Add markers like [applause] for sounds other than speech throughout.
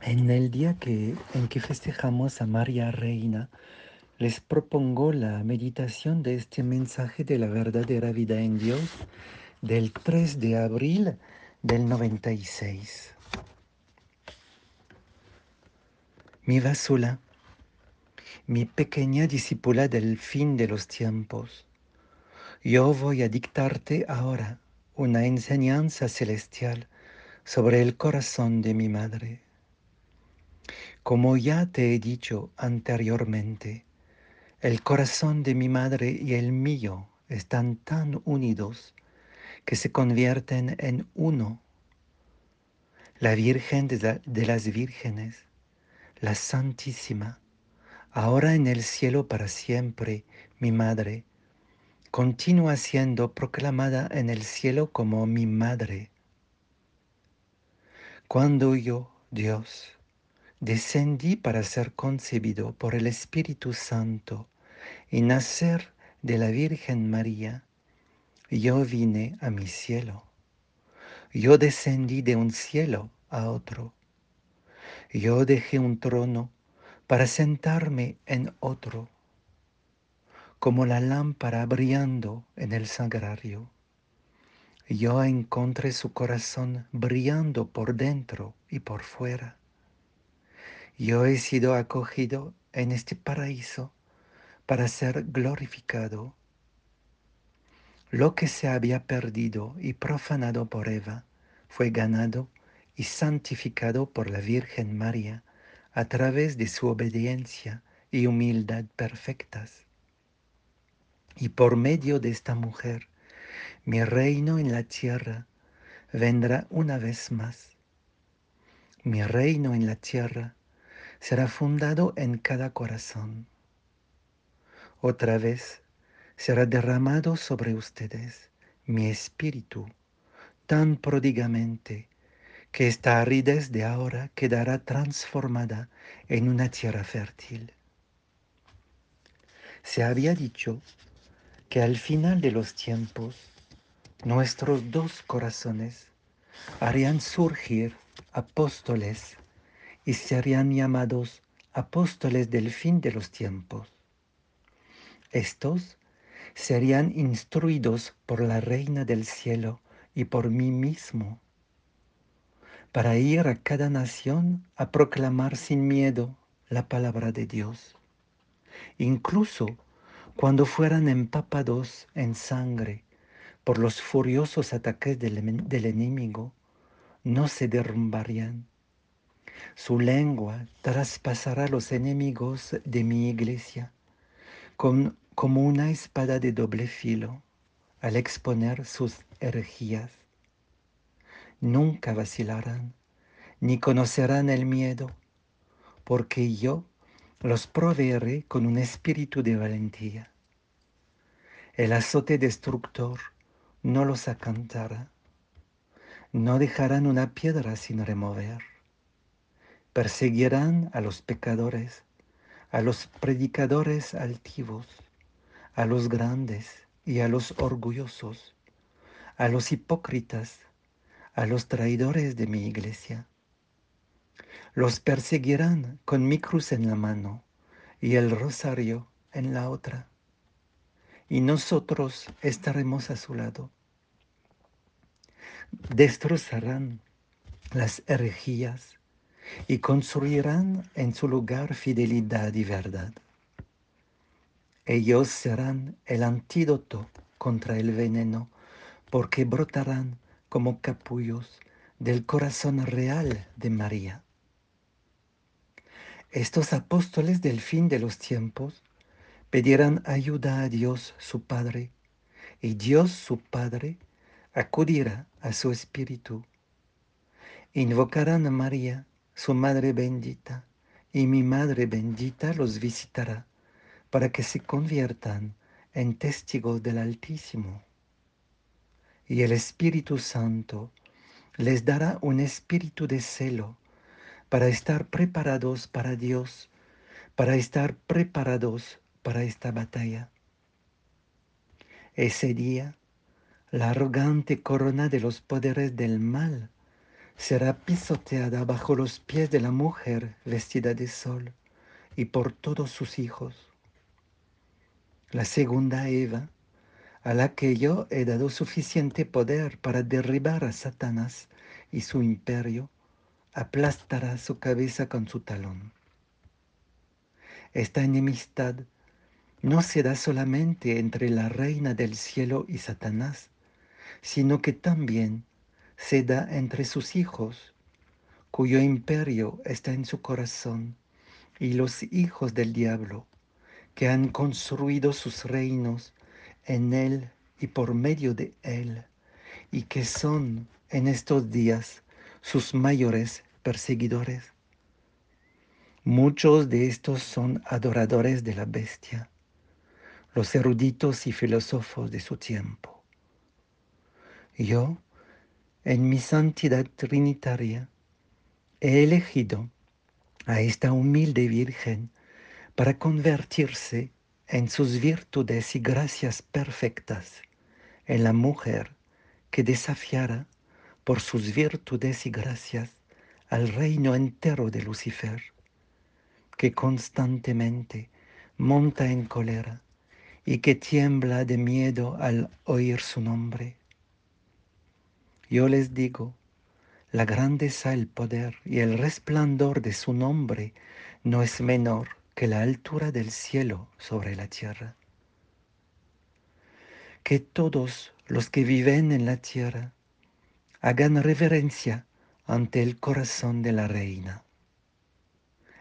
En el día que, en que festejamos a María Reina, les propongo la meditación de este mensaje de la verdadera vida en Dios del 3 de abril del 96. Mi vasula, mi pequeña discípula del fin de los tiempos, yo voy a dictarte ahora una enseñanza celestial sobre el corazón de mi madre. Como ya te he dicho anteriormente, el corazón de mi madre y el mío están tan unidos que se convierten en uno. La Virgen de, las Vírgenes, la Santísima, ahora en el cielo para siempre, mi madre, continúa siendo proclamada en el cielo como mi madre. Cuando yo, Dios, descendí para ser concebido por el Espíritu Santo y nacer de la Virgen María, yo vine a mi cielo. Yo descendí de un cielo a otro. Yo dejé un trono para sentarme en otro, como la lámpara brillando en el sagrario. Yo encontré su corazón brillando por dentro y por fuera. Yo he sido acogido en este paraíso para ser glorificado. Lo que se había perdido y profanado por Eva fue ganado y santificado por la Virgen María a través de su obediencia y humildad perfectas. Y por medio de esta mujer, mi reino en la tierra vendrá una vez más. Mi reino en la tierra será fundado en cada corazón. Otra vez será derramado sobre ustedes mi espíritu tan prodigamente que esta aridez de ahora quedará transformada en una tierra fértil. Se había dicho que al final de los tiempos nuestros dos corazones harían surgir apóstoles y serían llamados apóstoles del fin de los tiempos. Estos serían instruidos por la Reina del Cielo y por mí mismo, para ir a cada nación a proclamar sin miedo la palabra de Dios, incluso cuando fueran empapados en sangre por los furiosos ataques del, del enemigo, no se derrumbarían su lengua traspasará los enemigos de mi iglesia como una espada de doble filo al exponer sus herejías. Nunca vacilarán ni conocerán el miedo, porque yo los proveeré con un espíritu de valentía. El azote destructor no los acantará, no dejarán una piedra sin remover Perseguirán a los pecadores, a los predicadores altivos, a los grandes y a los orgullosos, a los hipócritas, a los traidores de mi iglesia. Los perseguirán con mi cruz en la mano y el rosario en la otra, y nosotros estaremos a su lado. Destrozarán las herejías y construirán en su lugar fidelidad y verdad. Ellos serán el antídoto contra el veneno, porque brotarán como capullos del corazón real de María. Estos apóstoles del fin de los tiempos pedirán ayuda a Dios su Padre, y Dios su Padre acudirá a su espíritu. Invocarán a María su Madre bendita, y mi Madre bendita los visitará para que se conviertan en testigos del Altísimo. Y el Espíritu Santo les dará un espíritu de celo para estar preparados para Dios, para estar preparados para esta batalla. Ese día, la arrogante corona de los poderes del mal será pisoteada bajo los pies de la mujer vestida de sol y por todos sus hijos. La segunda Eva, a la que yo he dado suficiente poder para derribar a Satanás y su imperio, aplastará su cabeza con su talón. Esta enemistad no se da solamente entre la reina del cielo y Satanás, sino que también se da entre sus hijos, cuyo imperio está en su corazón, y los hijos del diablo, que han construido sus reinos en él y por medio de él, y que son en estos días sus mayores perseguidores. Muchos de estos son adoradores de la bestia, los eruditos y filósofos de su tiempo. Yo, en mi santidad trinitaria, he elegido a esta humilde Virgen para convertirse en sus virtudes y gracias perfectas en la mujer que desafiara por sus virtudes y gracias al reino entero de Lucifer, que constantemente monta en cólera y que tiembla de miedo al oír su nombre. Yo les digo, la grandeza, el poder y el resplandor de su nombre no es menor que la altura del cielo sobre la tierra. Que todos los que viven en la tierra hagan reverencia ante el corazón de la reina.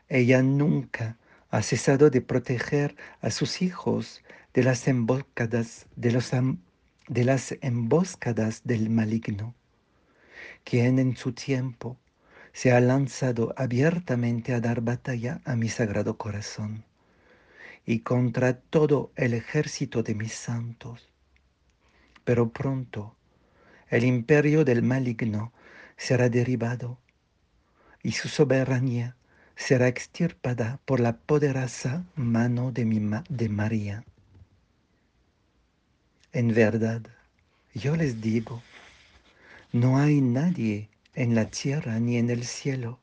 Ella nunca ha cesado de proteger a sus hijos de las emboscadas, de, los, de las emboscadas del maligno, quien en su tiempo se ha lanzado abiertamente a dar batalla a mi sagrado corazón y contra todo el ejército de mis santos. Pero pronto el imperio del maligno será derribado y su soberanía será extirpada por la poderosa mano de, mi de María. En verdad, yo les digo, no hay nadie en la tierra ni en el cielo,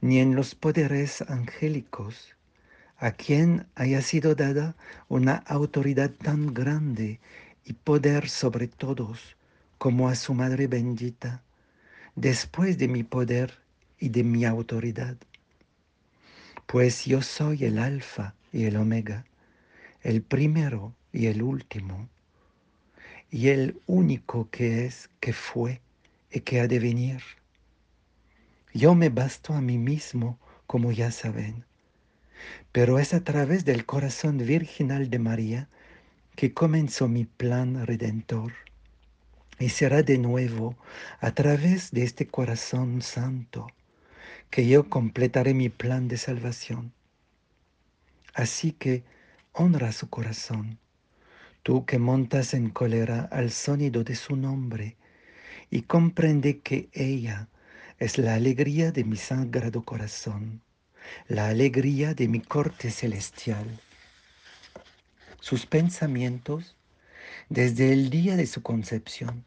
ni en los poderes angélicos, a quien haya sido dada una autoridad tan grande y poder sobre todos como a su Madre bendita, después de mi poder y de mi autoridad. Pues yo soy el alfa y el omega, el primero y el último, y el único que es, que fue y que ha de venir. Yo me basto a mí mismo, como ya saben, pero es a través del corazón virginal de María que comenzó mi plan redentor. Y será de nuevo a través de este corazón santo que yo completaré mi plan de salvación. Así que honra su corazón, tú que montas en cólera al sonido de su nombre, y comprende que ella es la alegría de mi sagrado corazón, la alegría de mi corte celestial. Sus pensamientos, desde el día de su concepción,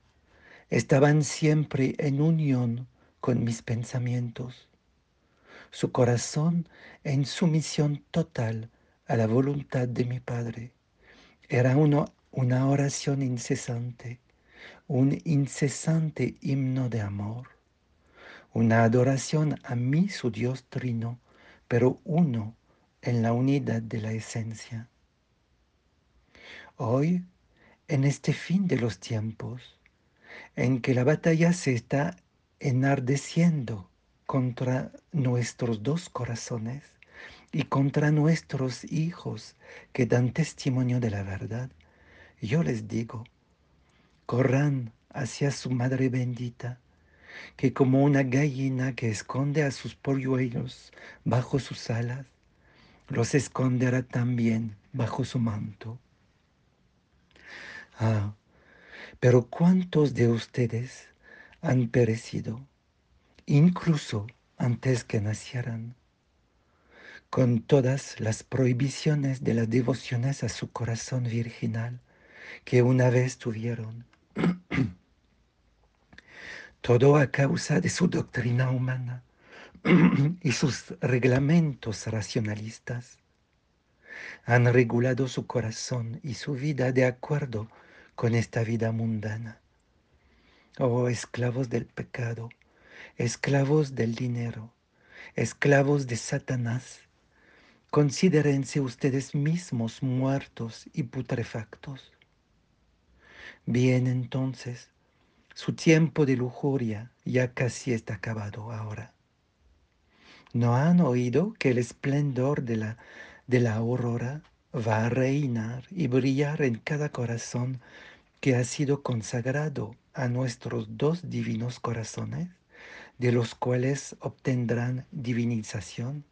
estaban siempre en unión con mis pensamientos. Su corazón en sumisión total a la voluntad de mi Padre. Era una oración incesante un incesante himno de amor, una adoración a mí, su Dios trino, pero uno en la unidad de la esencia. Hoy, en este fin de los tiempos, en que la batalla se está enardeciendo contra nuestros dos corazones y contra nuestros hijos que dan testimonio de la verdad, yo les digo, corran hacia su madre bendita, que como una gallina que esconde a sus polluelos bajo sus alas, los esconderá también bajo su manto. Ah, pero ¿cuántos de ustedes han perecido, incluso antes que nacieran, con todas las prohibiciones de las devociones a su corazón virginal que una vez tuvieron? [clears throat] Todo a causa de su doctrina humana [clears throat] y sus reglamentos racionalistas. Han regulado su corazón y su vida de acuerdo con esta vida mundana. Oh esclavos del pecado, esclavos del dinero, esclavos de Satanás, considérense ustedes mismos muertos y putrefactos. Bien entonces, su tiempo de lujuria ya casi está acabado ahora. ¿No han oído que el esplendor de la, de la aurora va a reinar y brillar en cada corazón que ha sido consagrado a nuestros dos divinos corazones, de los cuales obtendrán divinización?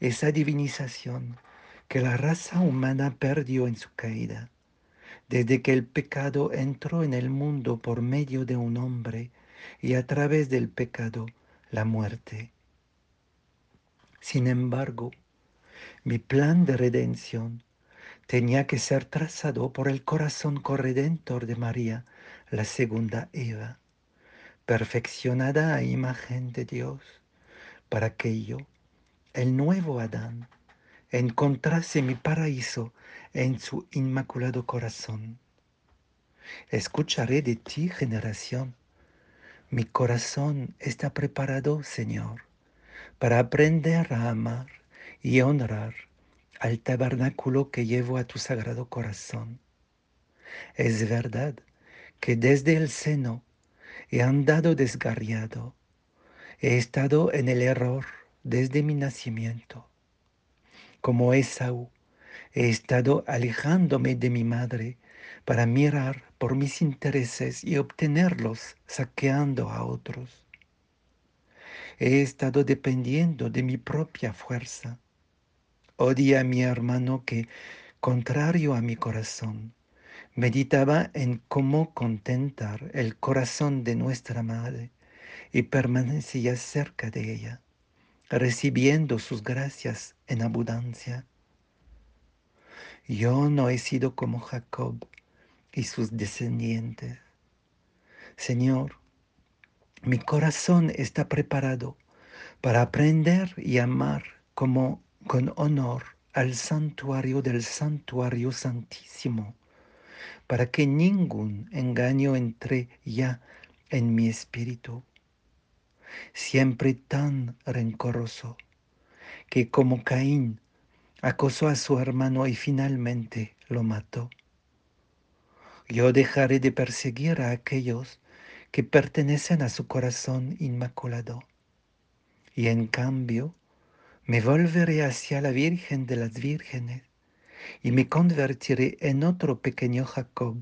Esa divinización que la raza humana perdió en su caída desde que el pecado entró en el mundo por medio de un hombre y a través del pecado la muerte. Sin embargo, mi plan de redención tenía que ser trazado por el corazón corredentor de María, la segunda Eva, perfeccionada a imagen de Dios, para que yo, el nuevo Adán, encontrase mi paraíso en su inmaculado corazón. Escucharé de ti, generación. Mi corazón está preparado, Señor, para aprender a amar y honrar al tabernáculo que llevo a tu sagrado corazón. Es verdad que desde el seno he andado desgarriado, he estado en el error desde mi nacimiento como Esaú, he estado alejándome de mi madre para mirar por mis intereses y obtenerlos saqueando a otros. He estado dependiendo de mi propia fuerza. Odia a mi hermano que, contrario a mi corazón, meditaba en cómo contentar el corazón de nuestra madre y permanecía cerca de ella recibiendo sus gracias en abundancia. Yo no he sido como Jacob y sus descendientes. Señor, mi corazón está preparado para aprender y amar como con honor al santuario del santuario santísimo, para que ningún engaño entre ya en mi espíritu siempre tan rencoroso, que como Caín acosó a su hermano y finalmente lo mató. Yo dejaré de perseguir a aquellos que pertenecen a su corazón inmaculado, y en cambio me volveré hacia la Virgen de las Vírgenes y me convertiré en otro pequeño Jacob,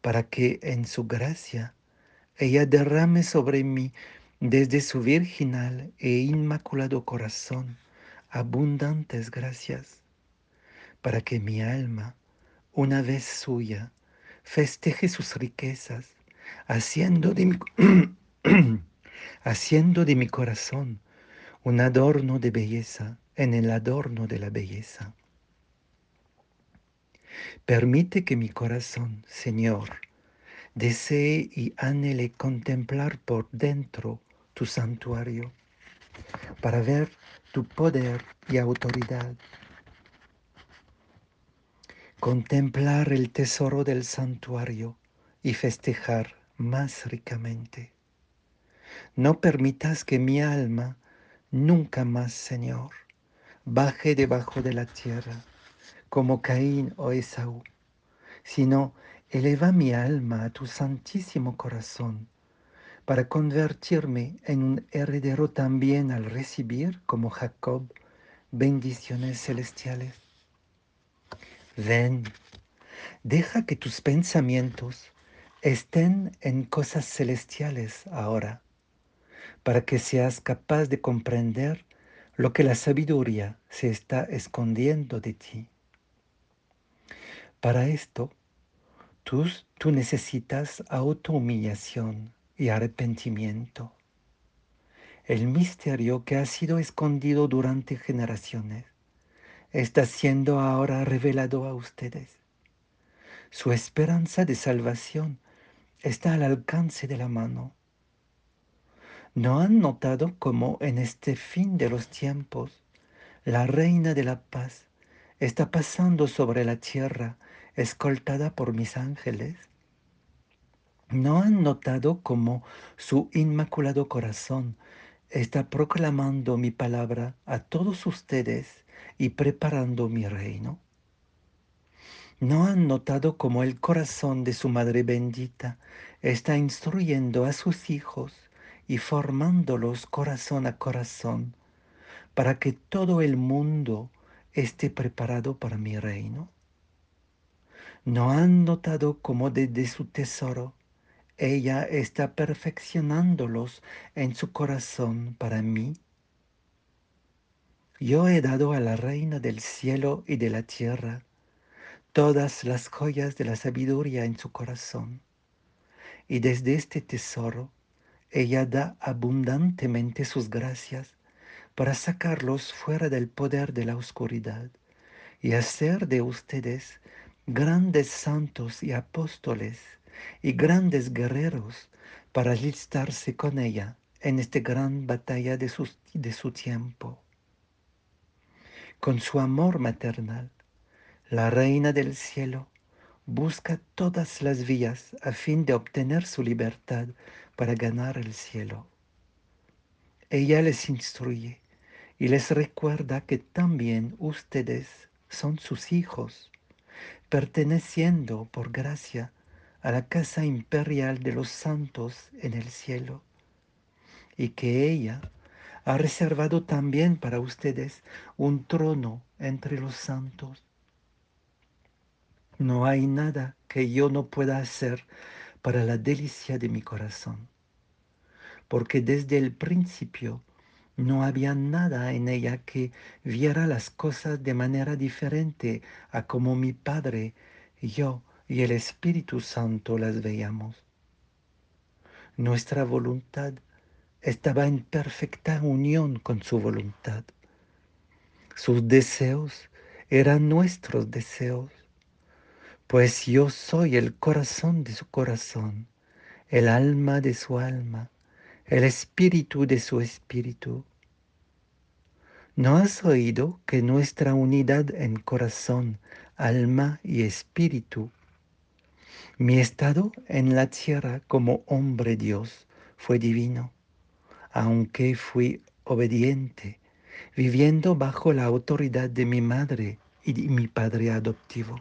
para que en su gracia ella derrame sobre mí desde su virginal e inmaculado corazón abundantes gracias, para que mi alma, una vez suya, festeje sus riquezas, haciendo de mi, [clears throat] haciendo de mi corazón un adorno de belleza en el adorno de la belleza. Permite que mi corazón, Señor, desee y anhele contemplar por dentro tu santuario, para ver tu poder y autoridad. Contemplar el tesoro del santuario y festejar más ricamente. No permitas que mi alma nunca más, Señor, baje debajo de la tierra como Caín o Esaú, sino eleva mi alma a tu santísimo corazón para convertirme en un heredero también al recibir, como Jacob, bendiciones celestiales. Ven, deja que tus pensamientos estén en cosas celestiales ahora, para que seas capaz de comprender lo que la sabiduría se está escondiendo de ti. Para esto, tú, tú necesitas autohumillación y arrepentimiento. El misterio que ha sido escondido durante generaciones está siendo ahora revelado a ustedes. Su esperanza de salvación está al alcance de la mano. ¿No han notado cómo en este fin de los tiempos la reina de la paz está pasando sobre la tierra escoltada por mis ángeles? ¿No han notado cómo su inmaculado corazón está proclamando mi palabra a todos ustedes y preparando mi reino? ¿No han notado cómo el corazón de su Madre bendita está instruyendo a sus hijos y formándolos corazón a corazón para que todo el mundo esté preparado para mi reino? ¿No han notado cómo desde su tesoro ella está perfeccionándolos en su corazón para mí? Yo he dado a la reina del cielo y de la tierra todas las joyas de la sabiduría en su corazón. Y desde este tesoro ella da abundantemente sus gracias para sacarlos fuera del poder de la oscuridad y hacer de ustedes grandes santos y apóstoles y grandes guerreros para alistarse con ella en esta gran batalla de, de su tiempo. Con su amor maternal, la reina del cielo busca todas las vías a fin de obtener su libertad para ganar el cielo. Ella les instruye y les recuerda que también ustedes son sus hijos, perteneciendo por gracia a la casa imperial de los santos en el cielo, y que ella ha reservado también para ustedes un trono entre los santos. No hay nada que yo no pueda hacer para la delicia de mi corazón, porque desde el principio no había nada en ella que viera las cosas de manera diferente a como mi Padre, yo y el Espíritu Santo las veíamos. Nuestra voluntad estaba en perfecta unión con su voluntad. Sus deseos eran nuestros deseos pues yo soy el corazón de su corazón, el alma de su alma, el espíritu de su espíritu. ¿No has oído que nuestra unidad en corazón, alma y espíritu, mi estado en la tierra como hombre Dios fue divino, aunque fui obediente, viviendo bajo la autoridad de mi madre y mi padre adoptivo?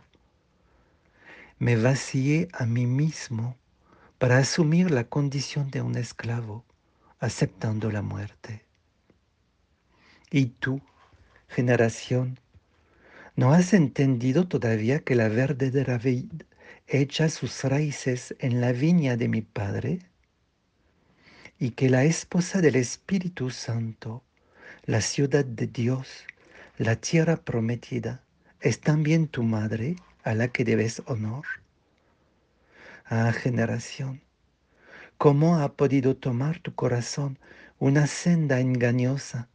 me vacié a mí mismo para asumir la condición de un esclavo, aceptando la muerte. Y tú, generación, ¿no has entendido todavía que la verdadera echa sus raíces en la viña de mi Padre? Y que la esposa del Espíritu Santo, la ciudad de Dios, la tierra prometida, es también tu madre a la que debes honor? Ah, generación, ¿cómo ha podido tomar tu corazón una senda engañosa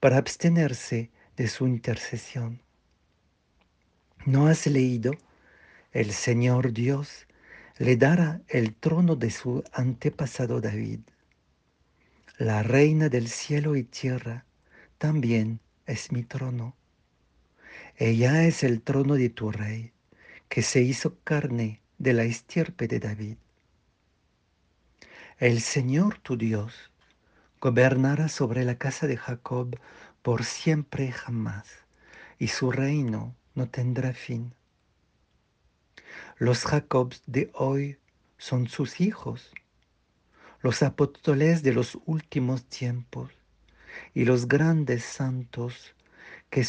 para abstenerse de su intercesión? ¿No has leído? El Señor Dios le dará el trono de su antepasado David. La reina del cielo y tierra también es mi trono. Ella es el trono de tu rey que se hizo carne de la estirpe de David. El Señor tu Dios gobernará sobre la casa de Jacob por siempre y jamás, y su reino no tendrá fin. Los Jacobs de hoy son sus hijos, los apóstoles de los últimos tiempos y los grandes santos que,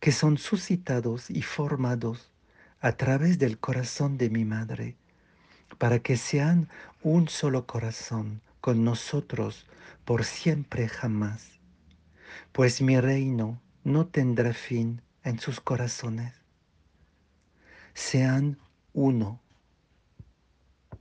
que son suscitados y formados a través del corazón de mi madre, para que sean un solo corazón con nosotros por siempre jamás, pues mi reino no tendrá fin en sus corazones. Sean uno